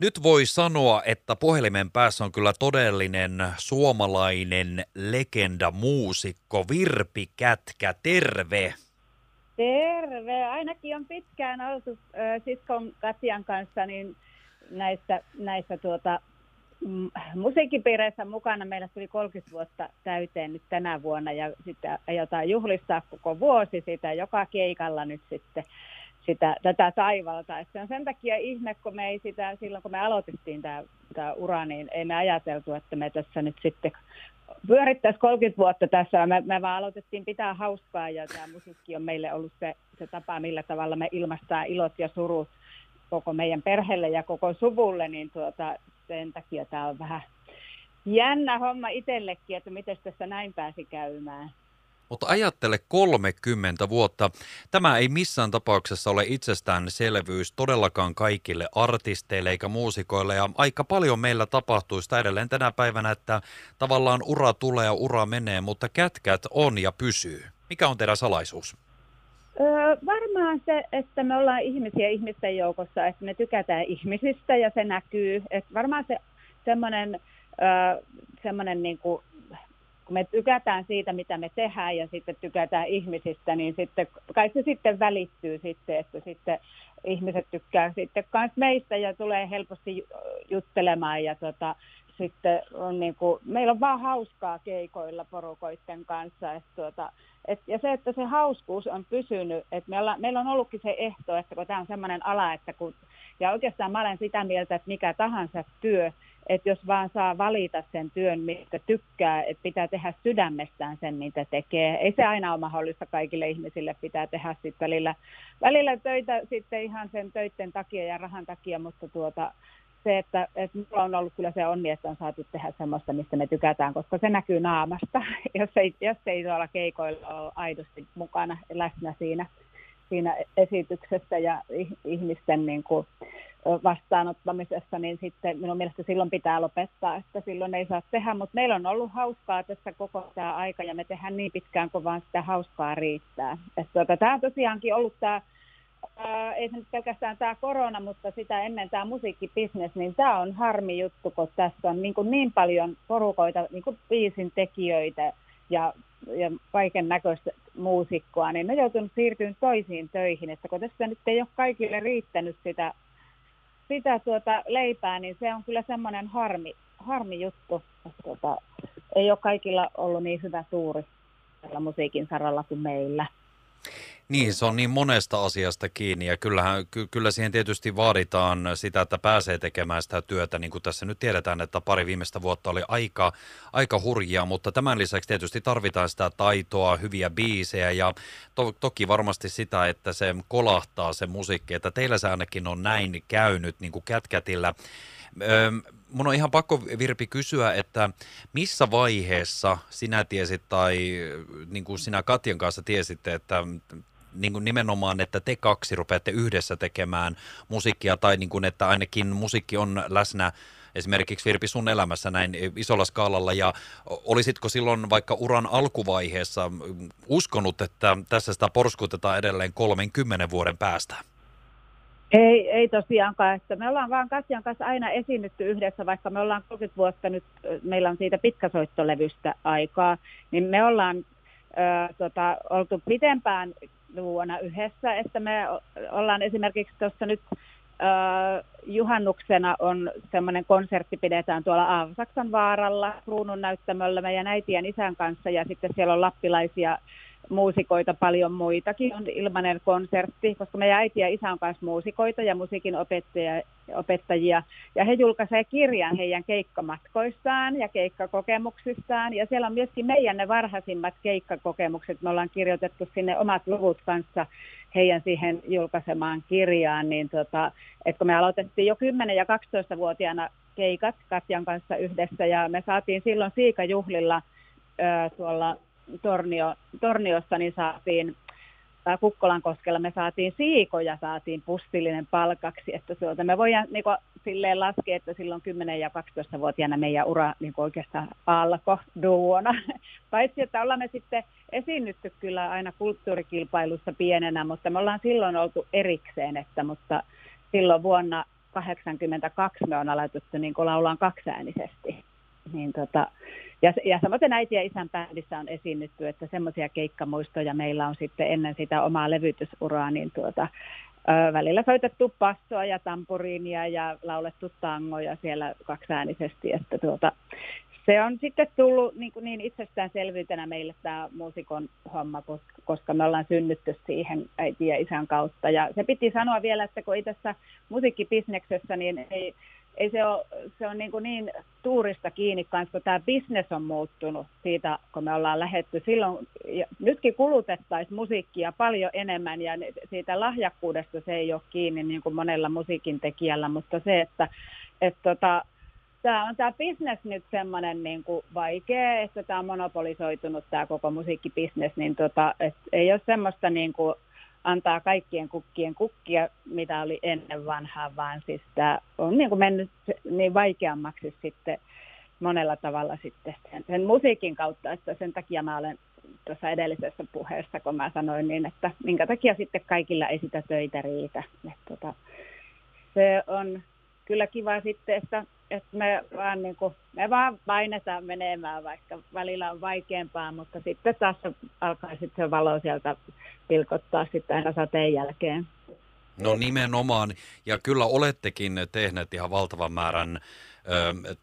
Nyt voi sanoa, että puhelimen päässä on kyllä todellinen suomalainen legenda muusikko Virpi Kätkä. Terve! Terve! Ainakin on pitkään oltu äh, siskon Katjan kanssa niin näissä, näissä tuota, mm, musiikkipiireissä mukana. Meillä tuli 30 vuotta täyteen nyt tänä vuonna ja sitten aiotaan juhlistaa koko vuosi sitä joka keikalla nyt sitten sitä, tätä taivalta. Et se on sen takia ihme, kun me ei sitä, silloin kun me aloitettiin tämä, ura, niin ei me ajateltu, että me tässä nyt sitten pyörittäisiin 30 vuotta tässä. Me, me vaan aloitettiin pitää hauskaa ja tämä musiikki on meille ollut se, se tapa, millä tavalla me ilmaistaan ilot ja surut koko meidän perheelle ja koko suvulle, niin tuota, sen takia tämä on vähän jännä homma itsellekin, että miten tässä näin pääsi käymään. Mutta ajattele 30 vuotta. Tämä ei missään tapauksessa ole itsestäänselvyys todellakaan kaikille artisteille eikä muusikoille. Ja aika paljon meillä tapahtuu sitä edelleen tänä päivänä, että tavallaan ura tulee ja ura menee, mutta kätkät on ja pysyy. Mikä on teidän salaisuus? Öö, varmaan se, että me ollaan ihmisiä ihmisten joukossa, että me tykätään ihmisistä ja se näkyy. Että varmaan se semmoinen, öö, semmoinen niin kuin kun me tykätään siitä, mitä me tehdään ja sitten tykätään ihmisistä, niin sitten kai se sitten välittyy sitten, että sitten ihmiset tykkää sitten myös meistä ja tulee helposti juttelemaan ja tota, sitten on niin kuin, meillä on vaan hauskaa keikoilla porukoiden kanssa. Että tuota, et, ja se, että se hauskuus on pysynyt, että me olla, meillä on ollutkin se ehto, että kun tämä on sellainen ala, että kun, ja oikeastaan mä olen sitä mieltä, että mikä tahansa työ, että jos vaan saa valita sen työn, mistä tykkää, että pitää tehdä sydämestään sen, mitä tekee. Ei se aina ole mahdollista kaikille ihmisille, pitää tehdä sitten välillä, välillä töitä sitten ihan sen töiden takia ja rahan takia, mutta tuota, se, että, että minulla on ollut kyllä se onni, että on saatu tehdä semmoista, mistä me tykätään, koska se näkyy naamasta, jos ei, jos ei tuolla keikoilla ole aidosti mukana läsnä siinä, siinä esityksessä ja ihmisten niin kuin, vastaanottamisessa, niin sitten minun mielestä silloin pitää lopettaa, että silloin ei saa tehdä, mutta meillä on ollut hauskaa tässä koko tämä aika ja me tehdään niin pitkään, kun vaan sitä hauskaa riittää. Että tuota, tämä on tosiaankin ollut tämä, ää, ei se nyt pelkästään tämä korona, mutta sitä ennen tämä musiikkibisnes, niin tämä on harmi juttu, kun tässä on niin, kuin niin paljon porukoita, niin kuin biisin tekijöitä ja, ja kaiken näköistä muusikkoa, niin ne joutunut siirtymään toisiin töihin, että kun tässä nyt ei ole kaikille riittänyt sitä sitä tuota leipää, niin se on kyllä semmoinen harmi, harmi juttu. Että tuota, ei ole kaikilla ollut niin hyvä tuuri tällä musiikin saralla kuin meillä. Niin, se on niin monesta asiasta kiinni ja kyllähän, ky, kyllä siihen tietysti vaaditaan sitä, että pääsee tekemään sitä työtä, niin kuin tässä nyt tiedetään, että pari viimeistä vuotta oli aika, aika hurjaa, mutta tämän lisäksi tietysti tarvitaan sitä taitoa, hyviä biisejä ja to, toki varmasti sitä, että se kolahtaa se musiikki, että teillä se ainakin on näin käynyt niin kuin kätkätillä. Öö, mun on ihan pakko Virpi kysyä, että missä vaiheessa sinä tiesit tai niin kuin sinä Katjan kanssa tiesitte, että niin kuin nimenomaan, että te kaksi rupeatte yhdessä tekemään musiikkia tai niin kuin, että ainakin musiikki on läsnä esimerkiksi Virpi sun elämässä näin isolla skaalalla ja olisitko silloin vaikka uran alkuvaiheessa uskonut, että tässä sitä porskutetaan edelleen 30 vuoden päästä? Ei, ei tosiaankaan. Että me ollaan vaan Katjan kanssa aina esiinnytty yhdessä, vaikka me ollaan 30 vuotta nyt, meillä on siitä pitkäsoittolevystä aikaa, niin me ollaan ö, tota, oltu pitempään vuonna yhdessä, että me ollaan esimerkiksi tuossa nyt äh, juhannuksena on semmoinen konsertti pidetään tuolla Aavasaksan vaaralla kruunun näyttämöllä meidän äitien isän kanssa ja sitten siellä on lappilaisia muusikoita, paljon muitakin. On ilmainen konsertti, koska meidän äiti ja isä on myös muusikoita ja musiikin opettajia, opettajia. Ja he julkaisevat kirjan heidän keikkamatkoistaan ja keikkakokemuksistaan. Ja siellä on myöskin meidän ne varhaisimmat keikkakokemukset. Me ollaan kirjoitettu sinne omat luvut kanssa heidän siihen julkaisemaan kirjaan. Niin tota, että kun me aloitettiin jo 10- ja 12-vuotiaana keikat Katjan kanssa yhdessä ja me saatiin silloin Siikajuhlilla tuolla Tornio, Torniossa niin saatiin Kukkolan koskella me saatiin siikoja, saatiin pussillinen palkaksi, että tuota, me voidaan niin kuin, silleen laskea, että silloin 10- ja 12-vuotiaana meidän ura niin kuin oikeastaan alkoi duona. Paitsi, että ollaan me sitten esiinnytty kyllä aina kulttuurikilpailussa pienenä, mutta me ollaan silloin oltu erikseen, että, mutta silloin vuonna 82 me on aloitettu niin laulaan kaksiäänisesti. Niin tota, ja, ja samoin äiti ja isän bändissä on esiinnytty, että semmoisia keikkamuistoja meillä on sitten ennen sitä omaa levytysuraa, niin tuota, ö, välillä soitettu passoa ja tampuriinia ja laulettu tangoja siellä kaksiäänisesti, että tuota, se on sitten tullut niin, kuin niin itsestäänselvyytenä meille tämä muusikon homma, koska me ollaan synnytty siihen äiti ja isän kautta. Ja se piti sanoa vielä, että kun ei tässä musiikkibisneksessä, niin ei, ei se ole, se on niin, kuin niin tuurista kiinni kanssa, kun tämä bisnes on muuttunut siitä, kun me ollaan lähetty. Silloin, ja nytkin kulutettaisiin musiikkia paljon enemmän ja siitä lahjakkuudesta se ei ole kiinni niin kuin monella musiikin tekijällä, mutta se, että et tota, tämä on tämä bisnes nyt semmoinen niin kuin vaikea, että tämä on monopolisoitunut tämä koko musiikkibisnes, niin tota, et ei ole semmoista niin kuin antaa kaikkien kukkien kukkia, mitä oli ennen vanhaa, vaan siis tämä on niin kuin mennyt niin vaikeammaksi sitten monella tavalla sitten sen, sen musiikin kautta, että sen takia mä olen tuossa edellisessä puheessa, kun mä sanoin niin, että minkä takia sitten kaikilla ei sitä töitä riitä. Että tota, se on kyllä kiva sitten, että, että me, vaan niin kuin, me vaan painetaan menemään, vaikka välillä on vaikeampaa, mutta sitten taas alkaa sitten se valo sieltä pilkottaa sitten aina sateen jälkeen. No nimenomaan, ja kyllä olettekin tehneet ihan valtavan määrän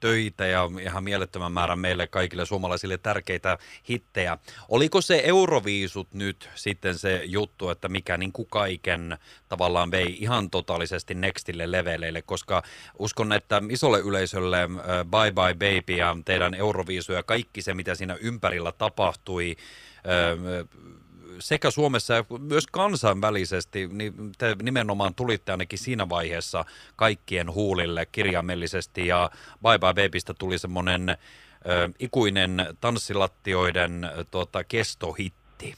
töitä ja ihan mielettömän määrän meille kaikille suomalaisille tärkeitä hittejä. Oliko se Euroviisut nyt sitten se juttu, että mikä niin kuin kaiken tavallaan vei ihan totaalisesti nextille leveleille, koska uskon, että isolle yleisölle Bye Bye Baby ja teidän Euroviisu ja kaikki se, mitä siinä ympärillä tapahtui, sekä Suomessa ja myös kansainvälisesti, niin te nimenomaan tulitte ainakin siinä vaiheessa kaikkien huulille kirjaimellisesti ja Bye Bye Babystä tuli semmoinen ikuinen tanssilattioiden tuota, kestohitti.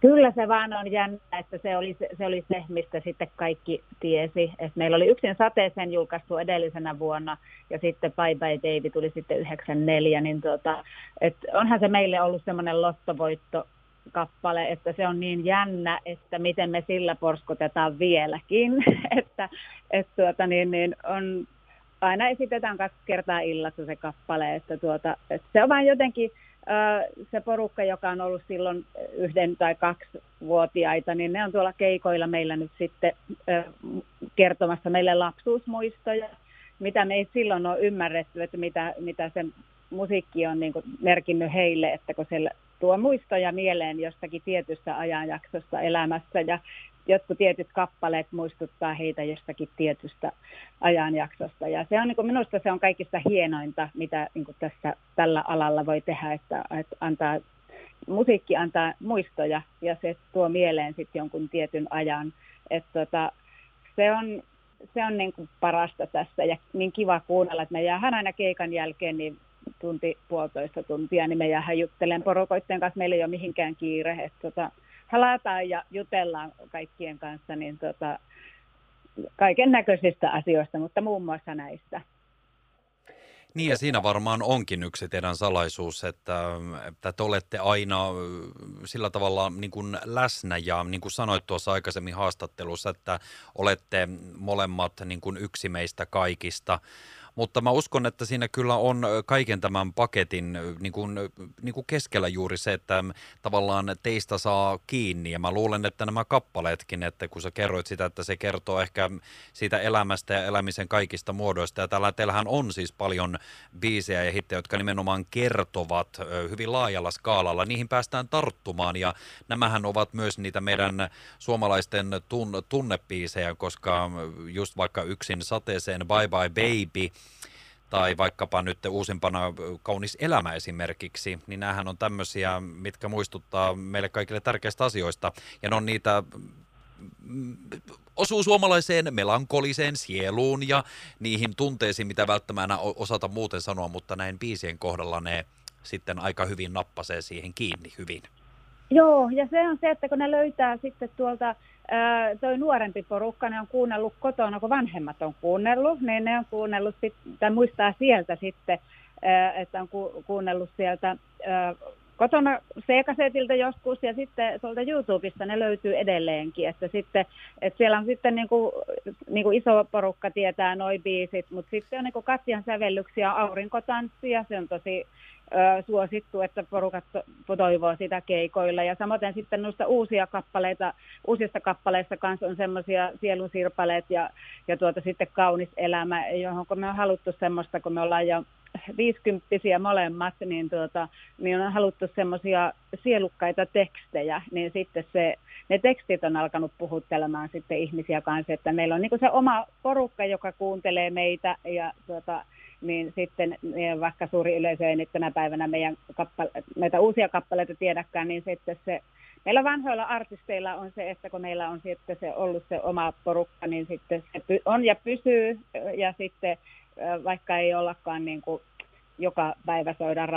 Kyllä se vaan on jännä, että se oli se, se, oli se mistä sitten kaikki tiesi. Et meillä oli yksin sateeseen julkaistu edellisenä vuonna ja sitten Bye Bye Baby tuli sitten 94, niin tuota, et onhan se meille ollut semmoinen lottovoitto kappale, että se on niin jännä, että miten me sillä porskotetaan vieläkin, että et tuota, niin, niin on, aina esitetään kaksi kertaa illassa se kappale, että, tuota, että se on vain jotenkin se porukka, joka on ollut silloin yhden tai kaksi vuotiaita, niin ne on tuolla keikoilla meillä nyt sitten kertomassa meille lapsuusmuistoja, mitä me ei silloin ole ymmärretty, että mitä, mitä se musiikki on niin merkinnyt heille, että kun siellä tuo muistoja mieleen jostakin tietystä ajanjaksosta elämässä ja jotkut tietyt kappaleet muistuttaa heitä jostakin tietystä ajanjaksosta. Ja se on niin kuin, minusta se on kaikista hienointa, mitä niin kuin tässä tällä alalla voi tehdä, että, että antaa, musiikki antaa muistoja ja se tuo mieleen sitten jonkun tietyn ajan. Että tota, se on, se on niin kuin parasta tässä ja niin kiva kuunnella, että me jäähän aina keikan jälkeen niin tunti, puolitoista tuntia, niin me jäähän juttelemaan porukoitteen kanssa. Meillä ei ole mihinkään kiire. Että tota, halataan ja jutellaan kaikkien kanssa niin tota, kaiken näköisistä asioista, mutta muun muassa näistä. Niin ja siinä varmaan onkin yksi teidän salaisuus, että, että te olette aina sillä tavalla niin kuin läsnä ja niin kuin sanoit tuossa aikaisemmin haastattelussa, että olette molemmat niin kuin yksi meistä kaikista. Mutta mä uskon, että siinä kyllä on kaiken tämän paketin niin kuin, niin kuin keskellä juuri se, että tavallaan teistä saa kiinni. Ja mä luulen, että nämä kappaleetkin, että kun sä kerroit sitä, että se kertoo ehkä siitä elämästä ja elämisen kaikista muodoista. Ja täällä teillähän on siis paljon biisejä ja hittejä, jotka nimenomaan kertovat hyvin laajalla skaalalla. Niihin päästään tarttumaan ja nämähän ovat myös niitä meidän suomalaisten tun- tunnebiisejä, koska just vaikka yksin sateeseen Bye Bye Baby – tai vaikkapa nyt uusimpana Kaunis elämä esimerkiksi, niin näähän on tämmöisiä, mitkä muistuttaa meille kaikille tärkeistä asioista. Ja ne on niitä mm, osuu suomalaiseen melankoliseen sieluun ja niihin tunteisiin, mitä välttämättä osata muuten sanoa, mutta näin biisien kohdalla ne sitten aika hyvin nappasee siihen kiinni hyvin. Joo, ja se on se, että kun ne löytää sitten tuolta toi nuorempi porukka, ne on kuunnellut kotona, kun vanhemmat on kuunnellut, niin ne on kuunnellut, sit, tai muistaa sieltä sitten, että on ku, kuunnellut sieltä kotona C-kasetilta joskus ja sitten tuolta YouTubesta ne löytyy edelleenkin, että sitten, että siellä on sitten niin kuin, niin kuin iso porukka tietää noin biisit, mutta sitten on niin kuin Katjan sävellyksiä aurinkotanssia, se on tosi ö, suosittu, että porukat toivoo sitä keikoilla. Ja samoin sitten noista uusia kappaleita, uusista kappaleista kanssa on semmoisia sielunsiirpaleet ja, ja tuota sitten kaunis elämä, johon me on haluttu semmoista, kun me ollaan jo viisikymppisiä molemmat, niin, tuota, niin on haluttu semmoisia sielukkaita tekstejä, niin sitten se, ne tekstit on alkanut puhuttelemaan sitten ihmisiä kanssa, että meillä on niin se oma porukka, joka kuuntelee meitä ja tuota, niin sitten vaikka suuri yleisö ei nyt tänä päivänä meidän kappale, meitä uusia kappaleita tiedäkään, niin sitten se Meillä vanhoilla artisteilla on se, että kun meillä on sitten se ollut se oma porukka, niin sitten se on ja pysyy ja sitten vaikka ei ollakaan niin kuin joka päivä soida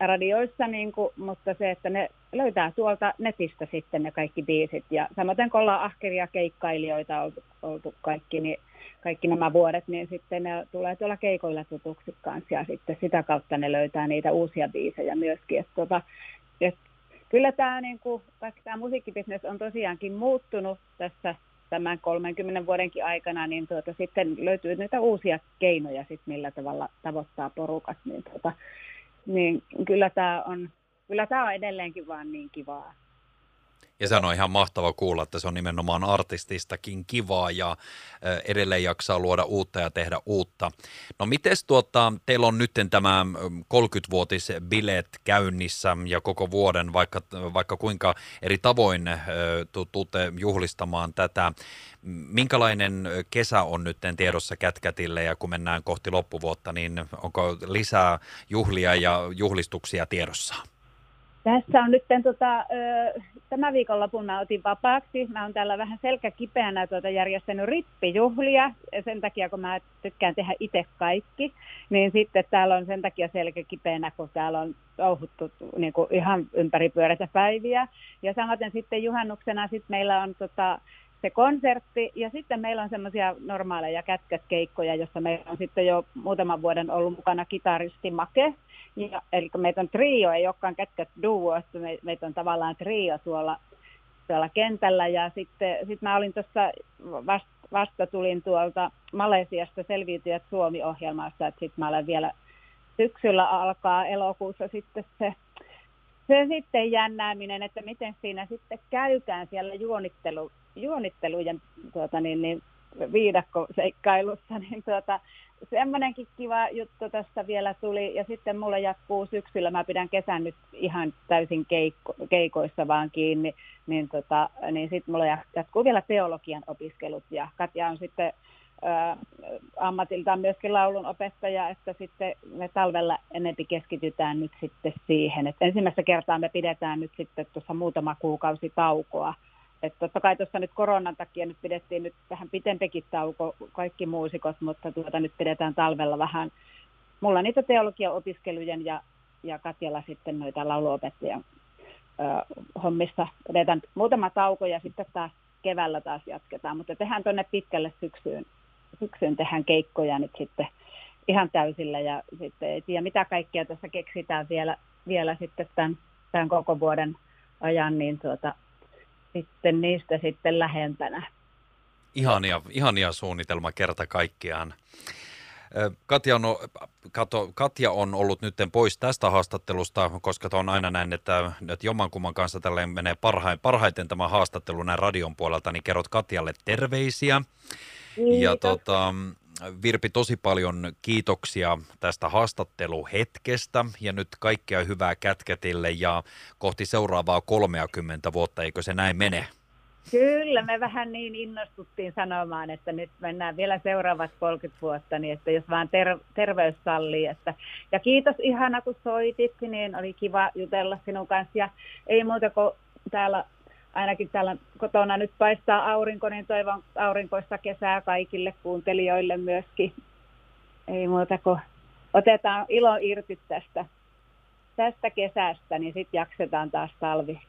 radioissa, niin kuin, mutta se, että ne löytää tuolta netistä sitten ne kaikki biisit. Ja samoin kun ollaan ahkeria keikkailijoita oltu, oltu kaikki, niin kaikki nämä vuodet, niin sitten ne tulee tuolla keikoilla tutuksi kanssa ja sitten sitä kautta ne löytää niitä uusia biisejä myöskin. Että tota, et kyllä tämä, niin tämä musiikkibisnes on tosiaankin muuttunut tässä tämän 30 vuodenkin aikana, niin tuota, sitten löytyy niitä uusia keinoja, sit, millä tavalla tavoittaa porukat. Niin, tuota, niin kyllä tämä on, kyllä tämä on edelleenkin vaan niin kivaa. Ja se on ihan mahtava kuulla, että se on nimenomaan artististakin kivaa ja edelleen jaksaa luoda uutta ja tehdä uutta. No mites tuota, teillä on nyt tämä 30-vuotis bileet käynnissä ja koko vuoden, vaikka, vaikka kuinka eri tavoin tuutte juhlistamaan tätä. Minkälainen kesä on nyt tiedossa Kätkätille ja kun mennään kohti loppuvuotta, niin onko lisää juhlia ja juhlistuksia tiedossa? Tässä on nyt tota, tämä viikonlopun mä otin vapaaksi. Mä oon täällä vähän selkäkipeänä tuota järjestänyt rippijuhlia. Sen takia, kun mä tykkään tehdä itse kaikki, niin sitten täällä on sen takia selkäkipeänä, kun täällä on touhuttu niin ihan ympäripyöräitä päiviä. Ja samaten sitten juhannuksena sitten meillä on tota, se konsertti ja sitten meillä on semmoisia normaaleja kätkäskeikkoja, jossa meillä on sitten jo muutaman vuoden ollut mukana kitaristi Make, ja, eli meitä on trio, ei olekaan kätkät duo, me, meitä on tavallaan trio tuolla, tuolla kentällä. Ja sitten sit mä olin tuossa, vasta, vasta tulin tuolta Malesiasta Selviytyjät Suomi-ohjelmasta, että sitten mä olen vielä syksyllä alkaa elokuussa sitten se, se sitten jännääminen, että miten siinä sitten käykään siellä juonittelu, juonittelujen tuota, niin, niin, viidakkoseikkailussa, niin tuota, semmoinenkin kiva juttu tästä vielä tuli. Ja sitten mulle jatkuu syksyllä, mä pidän kesän nyt ihan täysin keikko, keikoissa vaan kiinni, niin, tota, niin sitten mulla jatkuu vielä teologian opiskelut. Ja Katja on sitten ammatiltaan myöskin laulun opettaja, että sitten me talvella enempi keskitytään nyt sitten siihen. Että ensimmäistä kertaa me pidetään nyt sitten tuossa muutama kuukausi taukoa että totta kai tuossa nyt koronan takia nyt pidettiin nyt vähän pitempikin tauko kaikki muusikot, mutta tuota nyt pidetään talvella vähän. Mulla niitä teologia-opiskelujen ja, ja Katjalla sitten noita lauluopettajan ö, hommissa pidetään muutama tauko ja sitten taas keväällä taas jatketaan, mutta tehdään tuonne pitkälle syksyyn, syksyyn tehdään keikkoja nyt sitten ihan täysillä ja sitten ei tiedä mitä kaikkea tässä keksitään vielä, vielä sitten tämän, tämän koko vuoden ajan, niin tuota, sitten niistä sitten lähempänä. Ihania, ihania suunnitelma kerta kaikkiaan. Katja on, Kato, Katja on ollut nyt pois tästä haastattelusta, koska on aina näin, että, että jommankumman kanssa tälleen menee parhaiten, parhaiten tämä haastattelu näin radion puolelta, niin kerrot Katjalle terveisiä. Ja tota, Virpi, tosi paljon kiitoksia tästä haastatteluhetkestä ja nyt kaikkea hyvää kätkätille ja kohti seuraavaa 30 vuotta, eikö se näin mene? Kyllä, me vähän niin innostuttiin sanomaan, että nyt mennään vielä seuraavat 30 vuotta, niin että jos vaan ter- terveys sallii. Että, ja kiitos ihana, kun soitit, niin oli kiva jutella sinun kanssa. Ja ei muuta kuin täällä ainakin täällä kotona nyt paistaa aurinko, niin toivon aurinkoista kesää kaikille kuuntelijoille myöskin. Ei muuta kuin otetaan ilo irti tästä, tästä kesästä, niin sitten jaksetaan taas talvi,